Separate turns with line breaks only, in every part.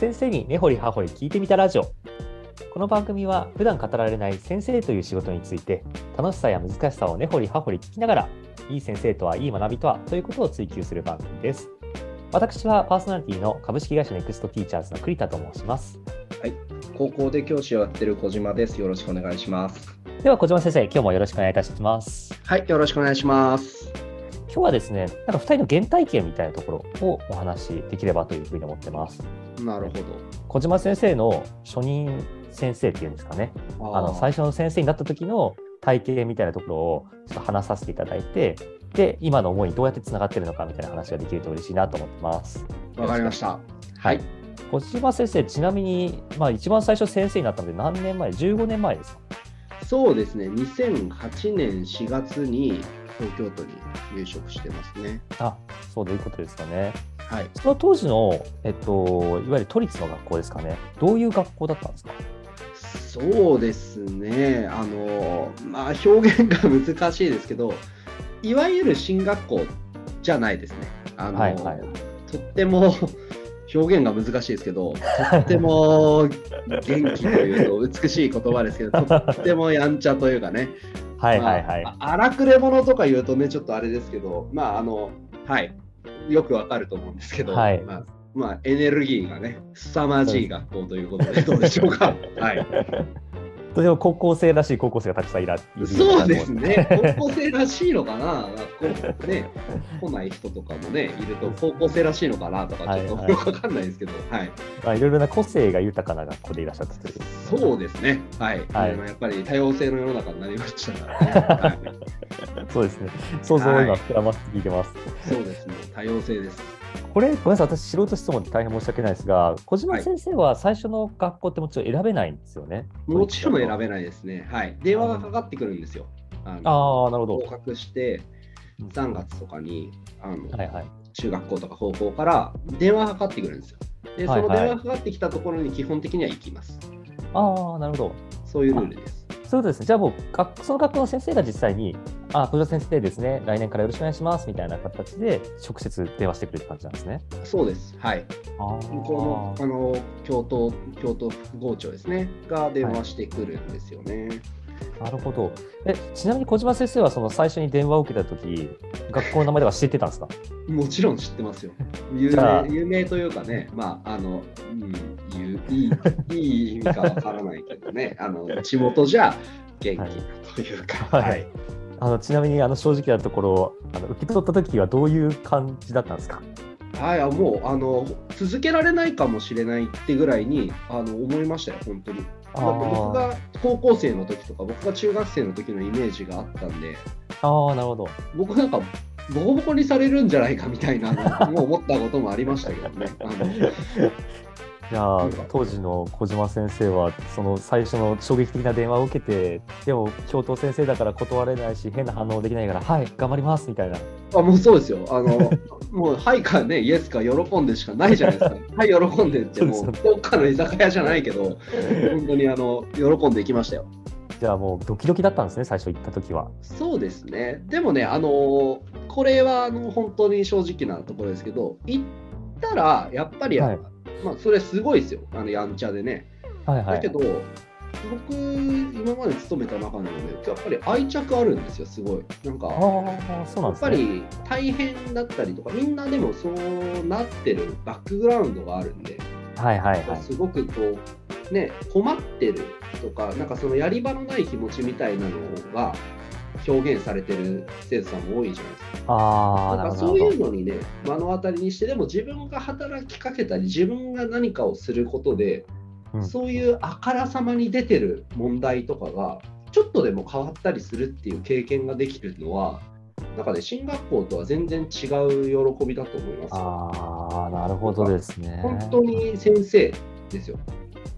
先生に根掘り葉掘り聞いてみたラジオこの番組は普段語られない先生という仕事について楽しさや難しさを根掘り葉掘り聞きながらいい先生とはいい学びとはということを追求する番組です私はパーソナリティの株式会社ネクストティーチャーズの栗田と申します
はい、高校で教師をやってる小島です。よろしくお願いします。
では小島先生今日もよろしくお願いいたします
はい、よろしくお願いします。
今日はですねなんか2人の原体験みたいなところをお話しできればというふうに思ってます
なるほど。
小島先生の初任先生っていうんですかねあの最初の先生になった時の体験みたいなところをちょっと話させていただいてで今の思いにどうやってつながってるのかみたいな話ができると嬉しいなと思ってます。
わかりました。
はい。小島先生ちなみに、まあ、一番最初先生になったので何年前 ?15 年前ですか？
そうですね。2008年4月に東京都に入職してますね。
あそうということですかね。
はい。
その当時の、えっと、いわゆる都立の学校ですかね。どういう学校だったんですか？
そうですね。あの、まあ、表現が難しいですけど、いわゆる進学校じゃないですね。あの、
はいはい
とっても表現が難しいですけど、とっても元気というと美しい言葉ですけど、とってもやんちゃというかね、
はいはいはい。
まあ、荒くれ者とか言うとね、ちょっとあれですけど、まあ、あの、はい、よくわかると思うんですけど、
はい
まあ、まあ、エネルギーがね、凄まじい学校ということで、どうでしょうか。はい。
とても高校生らしい高校生がたくさんいら
そうですね、高校生らしいのかな、学校ね、来ない人とかもね、いると、高校生らしいのかなとか、ちょっとよくわかんないですけど、はい。
まあ、いろいろな個性が豊かな学校でいらっしゃったという。
そうですね、はい。
はい
やっぱり多様性の世の中になりましたからね。は い
そうですね。想像を今膨らませて聞いてます。
そうですね、多様性です。
これ、ごめんなさい、私、素人質問で大変申し訳ないですが、小島先生は最初の学校ってもちろん選べないんですよね。
もちろん選
べ
べないですね。はい。電話がかかってくるんですよ。あの
ああ、なるほ
合
ど。
格して
うん
3月とかにあの、
はいはい。
中学校とか高校から電話がかかってくるんですよ。で、そ
はいはい
の電話がかかってきたところに基本的には行きます。
ああ、なるほど。
そういうルールです。
そうですね。じゃあもう、学その学校の先生が実際に、あ、小島先生ですね、来年からよろしくお願いしますみたいな形で、直接電話してくれる感じなんですね。
そうです。はい。
あ
向こうのあの京都京都副校長ですねが電話してくるんですよね。
なるほど。え、ちなみに小島先生はその最初に電話を受けたとき、学校の名前とか知ってたんですか？
もちろん知ってますよ。有名有名というかね、まあ、あの、いいいい意味かわからないけどね、あの地元じゃ元気なというか、
はい。
はい。
あのちなみにあの正直なところあの受け取った時はどういう感じだったんですか？
はい、あもうあの続けられないかもしれないってぐらいにあの思いましたよ、本当に。僕
ー。
が高校生の時とか、僕が中学生の時のイメージがあったんで、
あーなるほど。
僕なんか、ボコボコにされるんじゃないかみたいなのも思ったこともありましたけどね。あの
じゃあ当時の小島先生はその最初の衝撃的な電話を受けてでも教頭先生だから断れないし変な反応できないからはい頑張りますみたいな
あもうそうですよ。あの、もう、はいかね、イエスか喜んでしかないじゃないですか。はい、喜んでって、もう、どっかの居酒屋じゃないけど、本当にあの、喜んでいきましたよ。
じゃあもうドキドキだったんですね最初行った時は
そうですね。でもね、あの、これは、あの、本当に正直なところですけど、行ったら、やっぱり、
はい
まあ、それすごいですよ。あの、やんちゃでね。
はいはい
だけど、僕、今まで勤めた中でもね、やっぱり愛着あるんですよ、すごい。なんか、
ああそうなんね
やっぱり大変だったりとか、みんなでもそうなってるバックグラウンドがあるんで、
はいはいはい
すごくこう、ね、困ってるとか、なんかそのやり場のない気持ちみたいなのが表現されてる生徒さんも多いじゃないですか。
ああな
なんかそういうのにね、目の当たりにして、でも自分が働きかけたり、自分が何かをすることで、
うん
そういうあからさまに出てる問題とかが、ちょっとでも変わったりするっていう経験ができるのは、なんかね、進学校とは全然違う喜びだと思いますよ。
ああなるほどですね
本当に先生ですよ。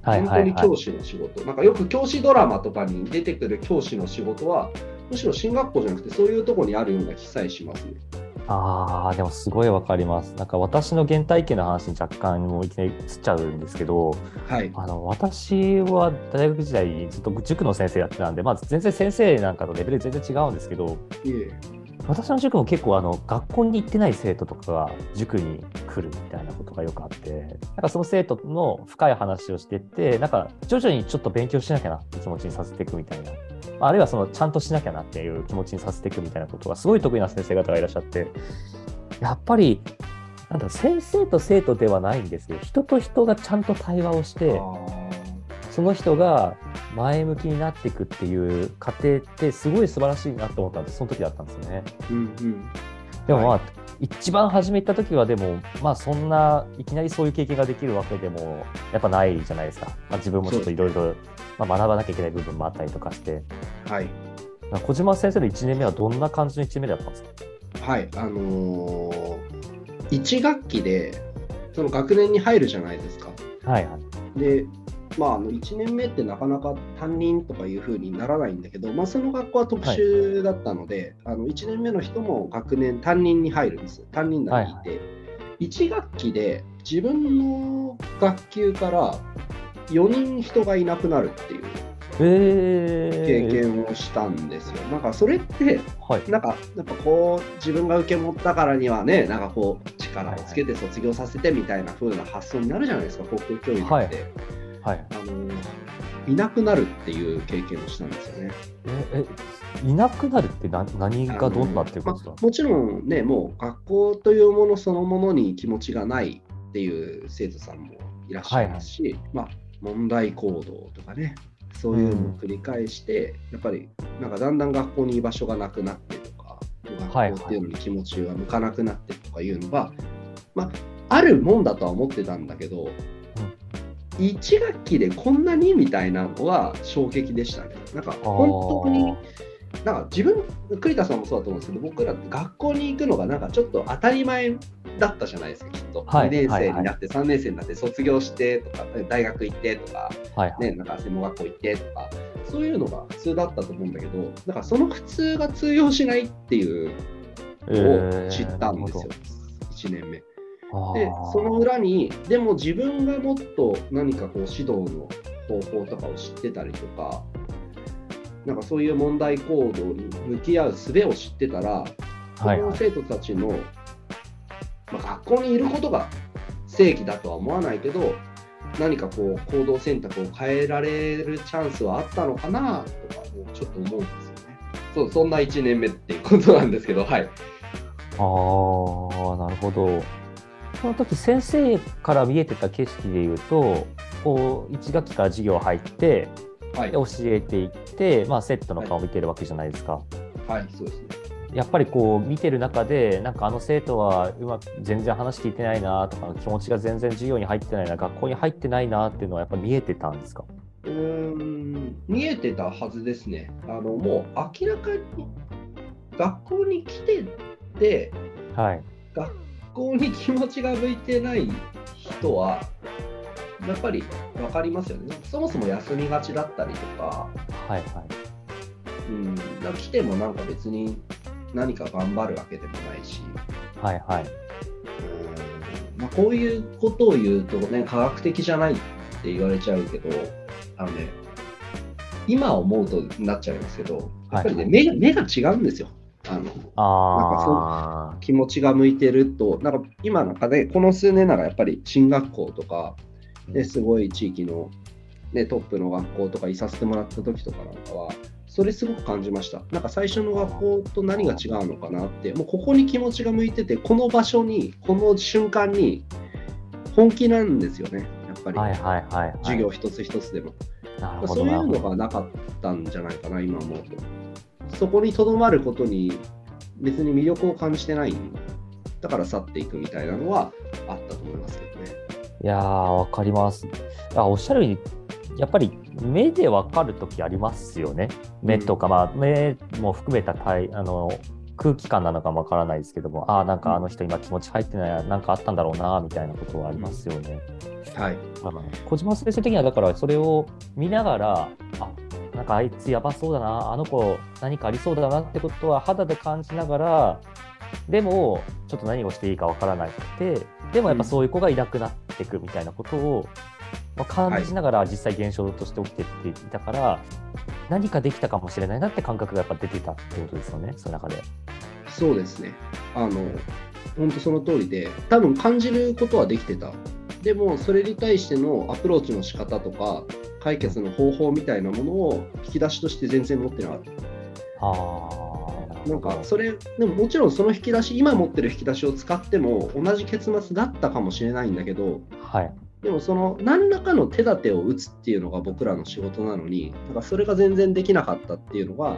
はいはいはい
本当に教師の仕事。なんかよく教師ドラマとかに出てくる教師の仕事は、むしろ進学校じゃなくて、そういうところにあるような気さえしますね。
ああ、でもすごいわかります。なんか私の原体験の話に若干もういきなり移っちゃうんですけど、
はい。
あの私は大学時代ずっと塾の先生やってたんで、まず全然先生なんかのレベル全然違うんですけど、
いえ
私の塾も結構あの学校に行ってない生徒とかが塾に来るみたいなことがよくあってなんかその生徒の深い話をしてってなんか徐々にちょっと勉強しなきゃなって気持ちにさせていくみたいなあるいはそのちゃんとしなきゃなっていう気持ちにさせていくみたいなことがすごい得意な先生方がいらっしゃってやっぱりなんだ先生と生徒ではないんですけど人と人がちゃんと対話をしてその人が前向きになっていくっていう過程ってすごい素晴らしいなと思ったんです。その時だったんですよね。
うんうん、
でもまあ、
は
一番初め行った時はでもまあそんないきなりそういう経験ができるわけでもやっぱないじゃないですか、まあ、自分もちょっといろいろ学ばなきゃいけない部分もあったりとかして。
はい、
まあ小島先生の1年目はどんな感じの1年目だったんですか？
はい、あのー、1学期でその学年に入るじゃないですか。
はいはい。
で、まあ、あの1年目ってなかなか担任とかいう風にならないんだけど、まあ、その学校は特殊だったので、あの1年目の人も学年担任に入るんです。担任内にいて、1学期で自分の学級から4人人がいなくなるっていう
え
経
ー、
験をしたんですよ。なんかそれって
はい。
なんか、やっぱこう、自分が受け持ったからにはね、なんかこう、力をつけて卒業させてみたいな風な発想になるじゃないですか、高校教育って。
はいはい。
あのいなくなるっていう経験をしたんですよね。
ええいなくなるって何何がどんなっていうことですか？
まあ、もちろんね、もう学校というものそのものに気持ちがないっていう生徒さんもいらっしゃいますし、まあ、問題行動とかね、そういうのを繰り返して、やっぱりなんかだんだん学校に居場所がなくなってとか、
はい
学校っていうのに気持ちが向かなくなってとかいうのが、まあ、あるもんだとは思ってたんだけど、1学期でこんなにみたいなのは衝撃でしたね。なんか本当になんか自分、栗田さんもそうだと思うんですけど、僕ら学校に行くのがなんかちょっと当たり前だったじゃないですか、きっと。
はい
2年生になって、3年生になって卒業してとか、大学行ってとか、
はいはい、
ね、なんか専門学校行ってとか、そういうのが普通だったと思うんだけど、なんかその普通が通用しないっていうのを知ったんですよ、1年目。で、その裏に、でも自分がもっと何かこう指導の方法とかを知ってたりとか、なんかそういう問題行動に向き合う術を知ってたら、そ
はいはい
の生徒たちの、まあ、学校にいることが正義だとは思わないけど、何かこう行動選択を変えられるチャンスはあったのかなとか、ちょっと思うんですよね。そうそんな1年目っていうことなんですけど、はい。
ああ、なるほど。その時先生から見えてた景色でいうと、こう1学期から授業入って、
はい
で、教えていって、まあ、セットの顔を見てるわけじゃないですか。
はい、そうですね。
やっぱりこう見てる中で、なんかあの生徒はうまく全然話聞いてないなとか、気持ちが全然授業に入ってないな、学校に入ってないなっていうのはやっぱ見えてたんですか？
うーん見えてたはずですね。あのもう明らかに学校に来てて、
はい。
学校に気持ちが向いてない人は、やっぱり分かりますよね。そもそも休みがちだったりとか、
はいはい。
うん、だから来てもなんか別に何か頑張るわけでもないし、
はいはい。
うんまあ、こういうことを言うとね、科学的じゃないって言われちゃうけど、あのね、今思うとなっちゃいますけど、やっぱりね、
はい
目が目が違うんですよ。あの
あ
気持ちが向いてると、なんか今なんかね、この数年ならやっぱり進学校とか、
あ、
ね、すごい地域の、ね、トップの学校とかいさせてもらった時とかなんかは、それすごく感じました。なんか最初の学校と何が違うのかなって、もうここに気持ちが向いてて、この場所に、この瞬間に本気なんですよね、やっぱり。
はいはいはい、はい。
授業一つ一つでも。
なるほど
そういうの。がなかったんじゃないかな、今思うと。そこにとどまることに別に魅力を感じてない。だから去っていくみたいなのはあったと思いますけどね。
いやー、わかります。あおっしゃるように、やっぱり目でわかるときありますよね。目とか、まあ、目も含めた体あの空気感なのかもわからないですけども、ああ、なんかあの人今気持ち入ってない、なんかあったんだろうな、みたいなことはありますよね。
はい。
まあ小島先生的には、だからそれを見ながら、あなんかあいつやばそうだな、あの子何かありそうだなってことは肌で感じながら、でも、ちょっと何をしていいかわからなくて、でもやっぱそういう子がいなくなっていくみたいなことを、まあ、感じながら実際現象として起きてっていたから、何かできたかもしれないなって感覚がやっぱ出てたってことですよね、その中で。
そうですね。あの、本当その通りで、多分感じることはできてた。でも、それに対してのアプローチの仕方とか、解決の方法みたいなものを引き出しとして全然持ってなかった。
あ
なんかそれでももちろんその引き出し今持ってる引き出しを使っても同じ結末だったかもしれないんだけど、
はい、
でもその何らかの手立てを打つっていうのが僕らの仕事なのにだからそれが全然できなかったっていうのが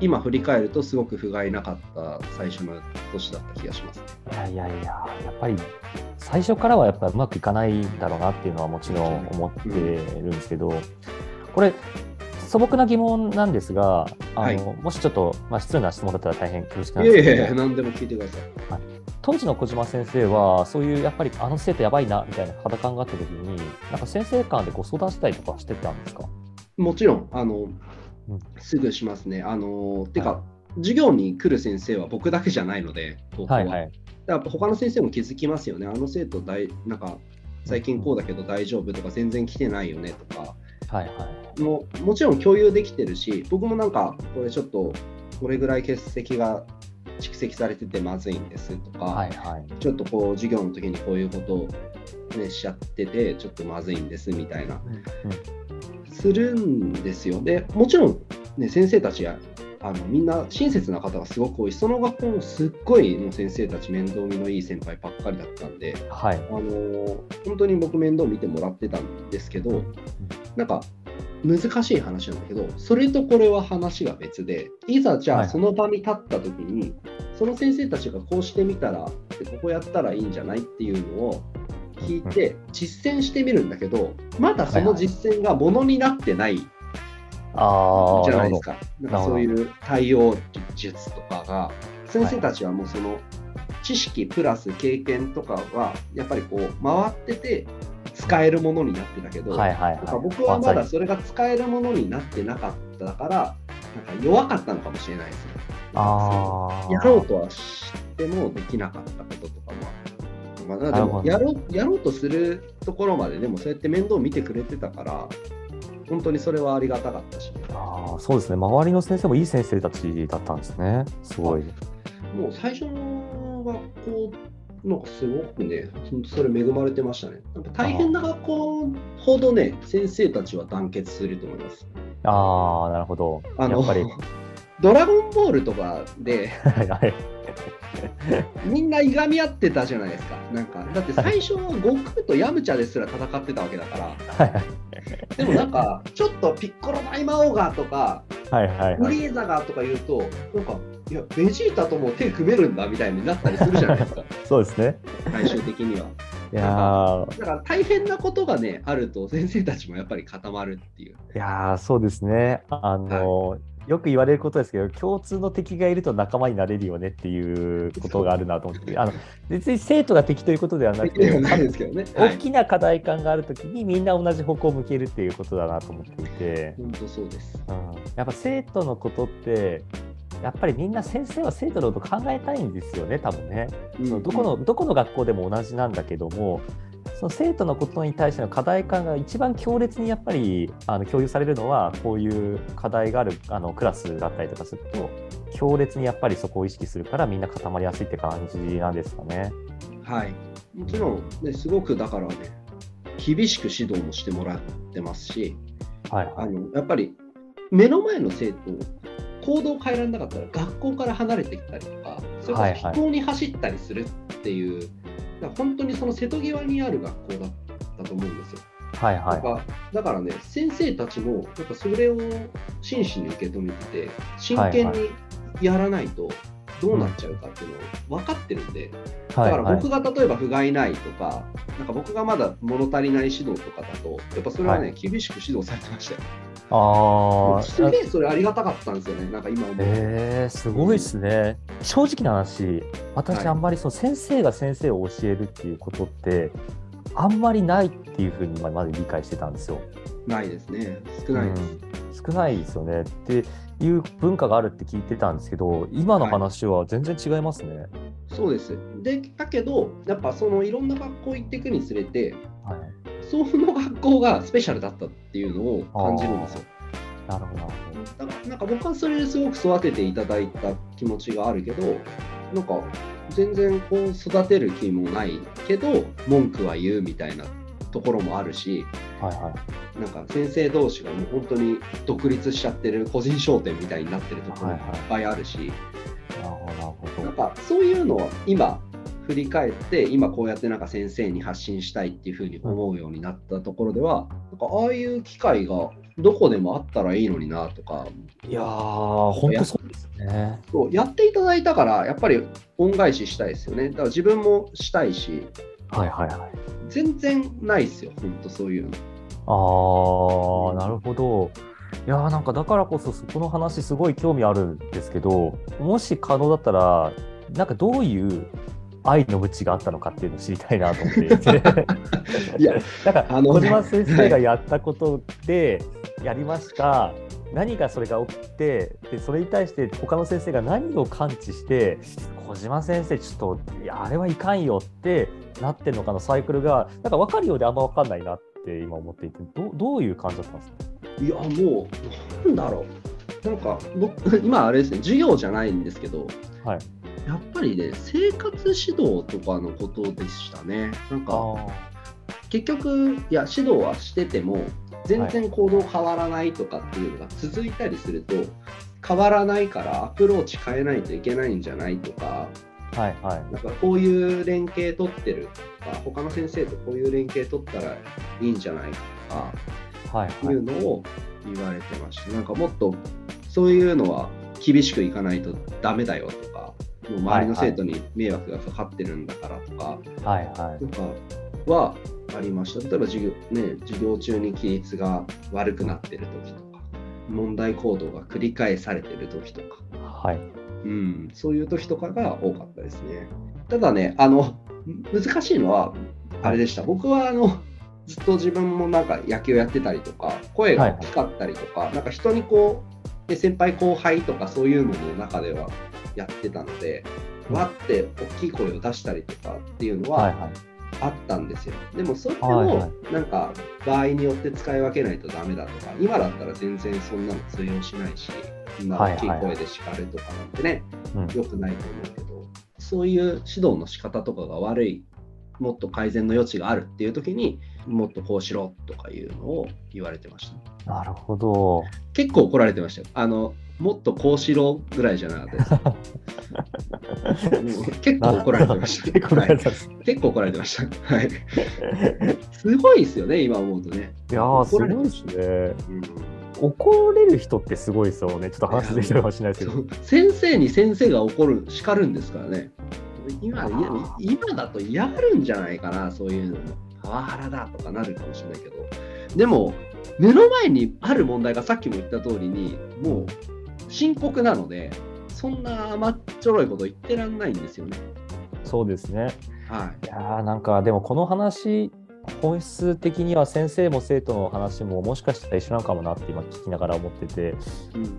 今振り返るとすごく不甲斐なかった最初の年だった気がします、
いやいやいややっぱり最初からはやっぱうまくいかないんだろうなっていうのはもちろん思ってるんですけど、これ素朴な疑問なんですが、あの、はい、もしちょっと、まあ、失礼な質問だったら大変恐縮なんですけど、いやいや
何でも聞いてください。
はい、当時の小島先生は、そういうやっぱりあの生徒やばいなみたいな肌感があったときに、なんか先生間でご相談したりとかしてたんですか？
もちろん、あの、うん、すぐしますね。あのてか、はい、授業に来る先生は僕だけじゃないので、は。はいはい、やっぱ他の先生も気づきますよね。あの生徒大、なんか最近こうだけど大丈夫とか、全然来てないよねとか。
はいはい。
ももちろん共有できてるし僕もなんかこれちょっとこれぐらい欠席が蓄積されててまずいんですとか、はいはい、ちょっとこう授業の時にこういうことを、ね、しちゃっててちょっとまずいんですみたいな、うんうん、するんですよ。でもちろん、ね、先生たちやあのみんな親切な方がすごく多い。その学校もすっごいの先生たち面倒見のいい先輩ばっかりだったんで、
はい、
あの本当に僕面倒見てもらってたんですけどなんか難しい話なんだけどそれとこれは話が別でいざじゃあその場に立った時に、はい、その先生たちがこうしてみたらでここやったらいいんじゃないっていうのを聞いて実践してみるんだけどまだその実践がものになってないじゃないですか。なんかそういう対応術とかが先生たちはもうその知識プラス経験とかはやっぱりこう回ってて使えるものになってたけど、はいはいはい、僕はまだそれが使えるものになってなかったから、なんか弱かったのかもしれないですね。あやろうとはしてもできなかったこととかも。まあ、でもやろうやろうとするところまででもそうやって面倒見てくれてたから本当にそれはありがたかったし
あそうですね周りの先生もいい先生たちだったんですねすごい
もう最初の学校なんかすごくね、それ恵まれてましたね。大変な学校ほどね、先生たちは団結すると思います。
ああ、なるほど。
あの、ドラゴンボールとかで、みんないがみ合ってたじゃないですか。なんか、だって最初は悟空とヤムチャですら戦ってたわけだから。でもなんか、ちょっとピッコロ大魔王がとか、
はいはいはい、
フリーザがとか言うと、なんか、いや、ベジータとも手組めるんだみたいになったりするじゃないですか。
そうですね。
最終的には。
いや
だから大変なことがね、あると先生たちもやっぱり固まるっていう。
いやそうですね。あの、はいよく言われることですけど、共通の敵がいると仲間になれるよねっていうことがあるなと思って、あの別に生徒が敵ということではなくて、
ね、
大きな課題感があるときにみんな同じ方向を向けるっていうことだなと思っていて、
本当そうです、
うん、やっぱ生徒のことって、やっぱりみんな先生は生徒のこと考えたいんですよね、多分ね。うんうん、どこのどこの学校でも同じなんだけども、その生徒のことに対しての課題感が一番強烈にやっぱりあの共有されるのはこういう課題があるあのクラスだったりとかすると強烈にやっぱりそこを意識するからみんな固まりやすいって感じなんですかね。
はい。もちろん、ね、すごくだからね厳しく指導もしてもらってますし、はい、あのやっぱり目の前の生徒行動を変えられなかったら学校から離れてきたりとかそれから飛行に走ったりするっていう、はいはいだ本当にその瀬戸際にある学校だったと思うんですよ。
はいはい、だ
からだからね、先生たちもやっぱそれを真摯に受け止めてて、真剣にやらないとどうなっちゃうかっていうのを分かってるんで、だから僕が例えば不甲斐ないとか、なんか僕がまだ物足りない指導とかだと、やっぱそれはね、はい、厳しく指導されてましたよ。
あ
あ。すげえそれありがたかったんですよね、なんか今思う。
えー、すごいですね。正直な話、私、あんまりその先生が先生を教えるっていうことって、あんまりないっていうふうに今まで理解してたんですよ。
ないですね。少ないです。
うん、少ないですよね。っていう文化があるって聞いてたんですけど、今の話は全然違いますね。はい、
そうです。で、だけど、やっぱそのいろんな学校行っていくにつれて、はい、その学校がスペシャルだったっていうのを感じるんですよ。
なるほど。
だからなんか僕はそれですごく育てていただいた気持ちがあるけど、なんか全然こう育てる気もないけど、文句は言うみたいなところもあるし、
はいはい。
なんか先生同士がもう本当に独立しちゃってる個人商店みたいになってるところもいっぱいあるし、
なるほど、なるほど。
なんかそういうのを今振り返って今こうやってなんか先生に発信したいっていうふうに思うようになったところでは、なんかああいう機会がどこでもあったらいいのになとか
いやー、本当そうですね。
そうやっていただいたからやっぱり恩返ししたいですよねだから自分もしたいし
はいはいはい。
全然ないですよ本当そういうの
あー、なるほど。いやーなんかだからこそそこの話すごい興味あるんですけどもし可能だったらなんかどういう愛の無知があったのかっていうのを知りたいなと思って。い
や
なんか
あの
小島先生がやったことでやりました、何がそれが起きてでそれに対して他の先生が何を感知して小島先生ちょっといやあれはいかんよってなってるのかのサイクルが。なんか分かるようであんま分かんないなって今思っていて。どどういう感じだったんですか？
いやもうなんだろう。なんか僕今あれですね授業じゃないんですけど
はい
やっぱりね生活指導とかのことでしたね。なんか結局いや指導はしてても全然行動変わらないとかっていうのが続いたりすると、変わらないからアプローチ変えないといけないんじゃないとか
はいはい。
なんかこういう連携取ってるとか他の先生とこういう連携取ったらいいんじゃないかとか
はい
い
はい。う
のを言われてました。なんかもっとそういうのは厳しくいかないとダメだよと。か、もう周りの生徒に迷惑がかかってるんだからとか、
はいはい。
とかはありました。例えば授業,、ね、授業中に規律が悪くなってる時とか、問題行動が繰り返されてる時とか、
はい。
うん、そういう時とかが多かったですね。ただね、あの難しいのは、あれでした、僕はあのずっと自分もなんか野球やってたりとか、声が大きかったりとか、なんか人にこう、で先輩後輩とかそういうのの中ではやってたので、
うん。
わって大きい声を出したりとかっていうのは
はいはい。
あったんですよ。でもそれ
はいは
もなんか場合によって使い分けないとダメだとか、今だったら全然そんなの通用しないし、そんな大きい声で叱るとかなんてね、
うん。
良くないと思うけど、そういう指導の仕方とかが悪い、もっと改善の余地があるっていう時にもっとこうしろとかいうのを言われてました。
なるほど
結構怒られてましたよ。あのもっとこうしろぐらいじゃなかったです。結構怒られてました。
結構
はい
大変です
結構怒られてました。はい。すごいですよね、今思うとね。
いやーす
怒られて
ごいですね
うん
怒れる人ってすごいですよねちょっと話できたかもしれないですけど
先生に先生が怒る、叱るんですからね。今今だと嫌がるんじゃないかな、そういうのも。パワハラだとかなるかもしれないけど。でも、目の前にある問題がさっきも言った通りに、もう深刻なので、そんな甘っちょろいこと言ってらんないんですよね。
そうですね
はい
やーなんかでもこの話本質的には先生も生徒の話ももしかしたら一緒なのかもなって今聞きながら思ってて
い。うん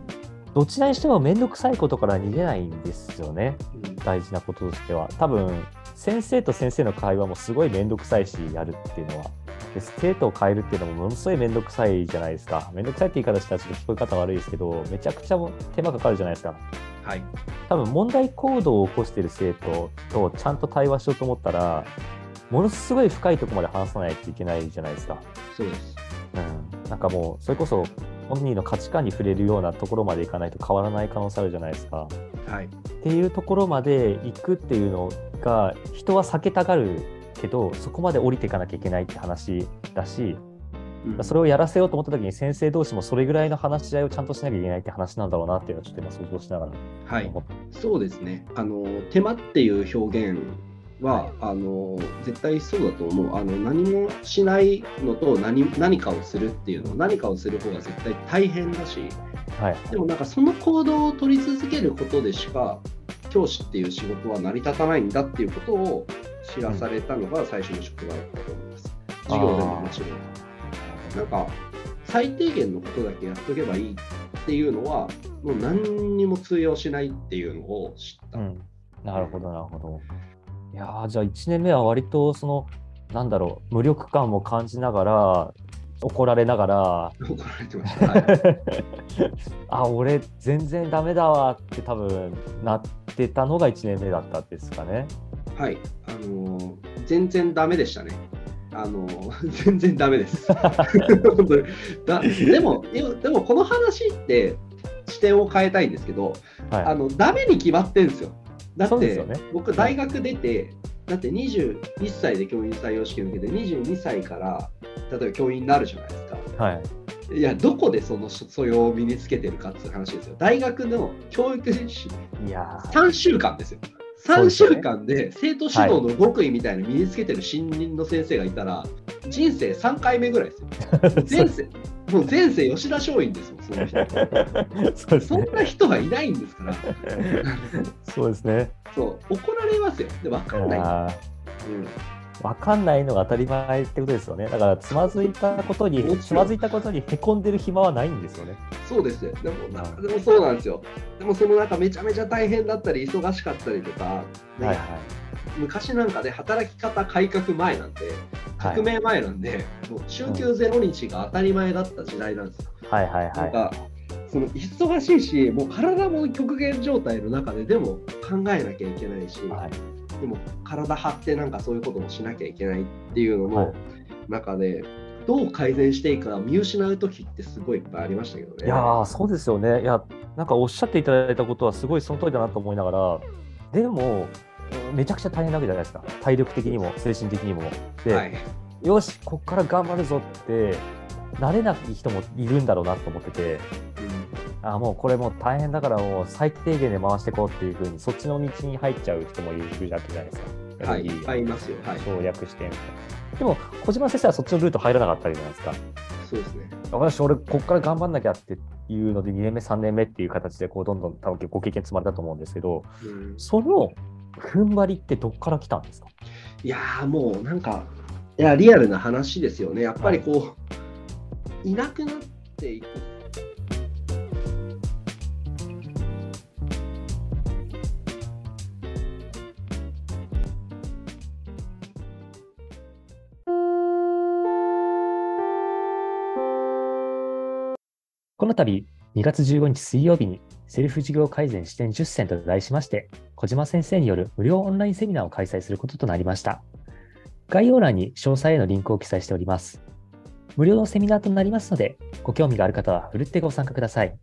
どちらにしても面倒くさいことから逃げないんですよね
うん
大事なこととしては多分先生と先生の会話もすごい面倒くさいしやるっていうのはで生徒を変えるっていうのもものすごい面倒くさいじゃないですか面倒くさいって言い方したらちょっと聞こえ方悪いですけどめちゃくちゃ手間かかるじゃないですか
はい。
多分問題行動を起こしている生徒とちゃんと対話しようと思ったらものすごい深いところまで話さないといけないじゃないですか。
そうです。
うん、なんかもうそれこそ本人の価値観に触れるようなところまでいかないと変わらない可能性あるじゃないですか。
はい。
っていうところまで行くっていうのが人は避けたがるけどそこまで降りていかなきゃいけないって話だし
うん
それをやらせようと思った時に先生同士もそれぐらいの話し合いをちゃんとしなきゃいけないって話なんだろうなっていうのをちょっと今想像しながら
はいそうですね。あの手間っていう表現は、あの絶対そうだと思う。あの何もしないのと何何かをするっていうの何かをする方が絶対大変だし、
はい
でもなんかその行動を取り続けることでしか教師っていう仕事は成り立たないんだっていうことを知らされたのが最初の職場だったと思います。授業でももちろん。なんか最低限のことだけやっとけばいいっていうのはもう何にも通用しないっていうのを知った。
うん、なるほど、なるほど。いやーじゃあ1年目は割とその、なんだろう、無力感も感じながら、怒られながら、
怒られてました。はい、
あ、俺、全然ダメだわって多分なってたのが1年目だったんですかね。
はい、あのー全然ダメでしたね。あのー 全然ダメです。本当にだでもでも、この話って視点を変えたいんですけど、あ
はい。
のダメに決まってんですよ。だって、
ね
僕、大学出て、だって21歳で教員採用試験受けて、22歳から例えば教員になるじゃないですか。
はい。
いや、どこでその素養を身につけてるかっていう話ですよ。大学の教育実習
いやー
3週間ですよ。3
そうですよね
週間で生徒指導の極意みたいなの身につけてる新任の先生がいたら、人生3回目ぐらいですよ。前世、もう前世吉田松陰ですもん、その人。
そね
そん。な人はいないんですから。
そうですね。
そう、怒られますよ。で、分かんない。
わかんないのが当たり前ってことですよね。だから、つまずいたことにつまずいたことにへこんでる暇はないんですよね。
そうですよ。でもな、でもそうなんですよ。でもそのなんかめちゃめちゃ大変だったり、忙しかったりとか、
はいはい。
昔なんかで働き方改革前なんで、
はい
革命前なんで、もう週休0日が当たり前だった時代なんですよ。
はいはいはい。
なんかその忙しいし、もう体も極限状態の中ででも考えなきゃいけないし、
はい
でも体張ってなんかそういうこともしなきゃいけないっていうの
はい
の中で、どう改善していいか見失う時ってすごいいっぱいありましたけどね。
いやーそうですよね。いや、なんかおっしゃっていただいたことはすごいその通りだなと思いながら、でも、うんめちゃくちゃ大変なわけじゃないですか。体力的にも精神的にも。で、
はい、
よし、こっから頑張るぞって、慣れない人もいるんだろうなと思ってて、あもうこれもう大変だからもう最低限で回していこうっていうふうに、そっちの道に入っちゃう人もいるわけじゃないですか。
はい、いっぱいいますよ。はい、
省略してみたいな。でも、小島先生はそっちのルート入らなかったりじゃないですか？
そうですね。
私、俺、こっから頑張んなきゃっていうので、2年目、3年目っていう形で、こう、どんどん多分ご経験積まれたと思うんですけど、
うん
その踏ん張りってどっから来たんですか？
いやーもうなんか、いや、リアルな話ですよね。やっぱりこう、い、なくなっていく。
この度、2月15日水曜日に、セルフ事業改善視点10選と題しまして、小島先生による無料オンラインセミナーを開催することとなりました。概要欄に詳細へのリンクを記載しております。無料のセミナーとなりますので、ご興味がある方はふるってご参加ください。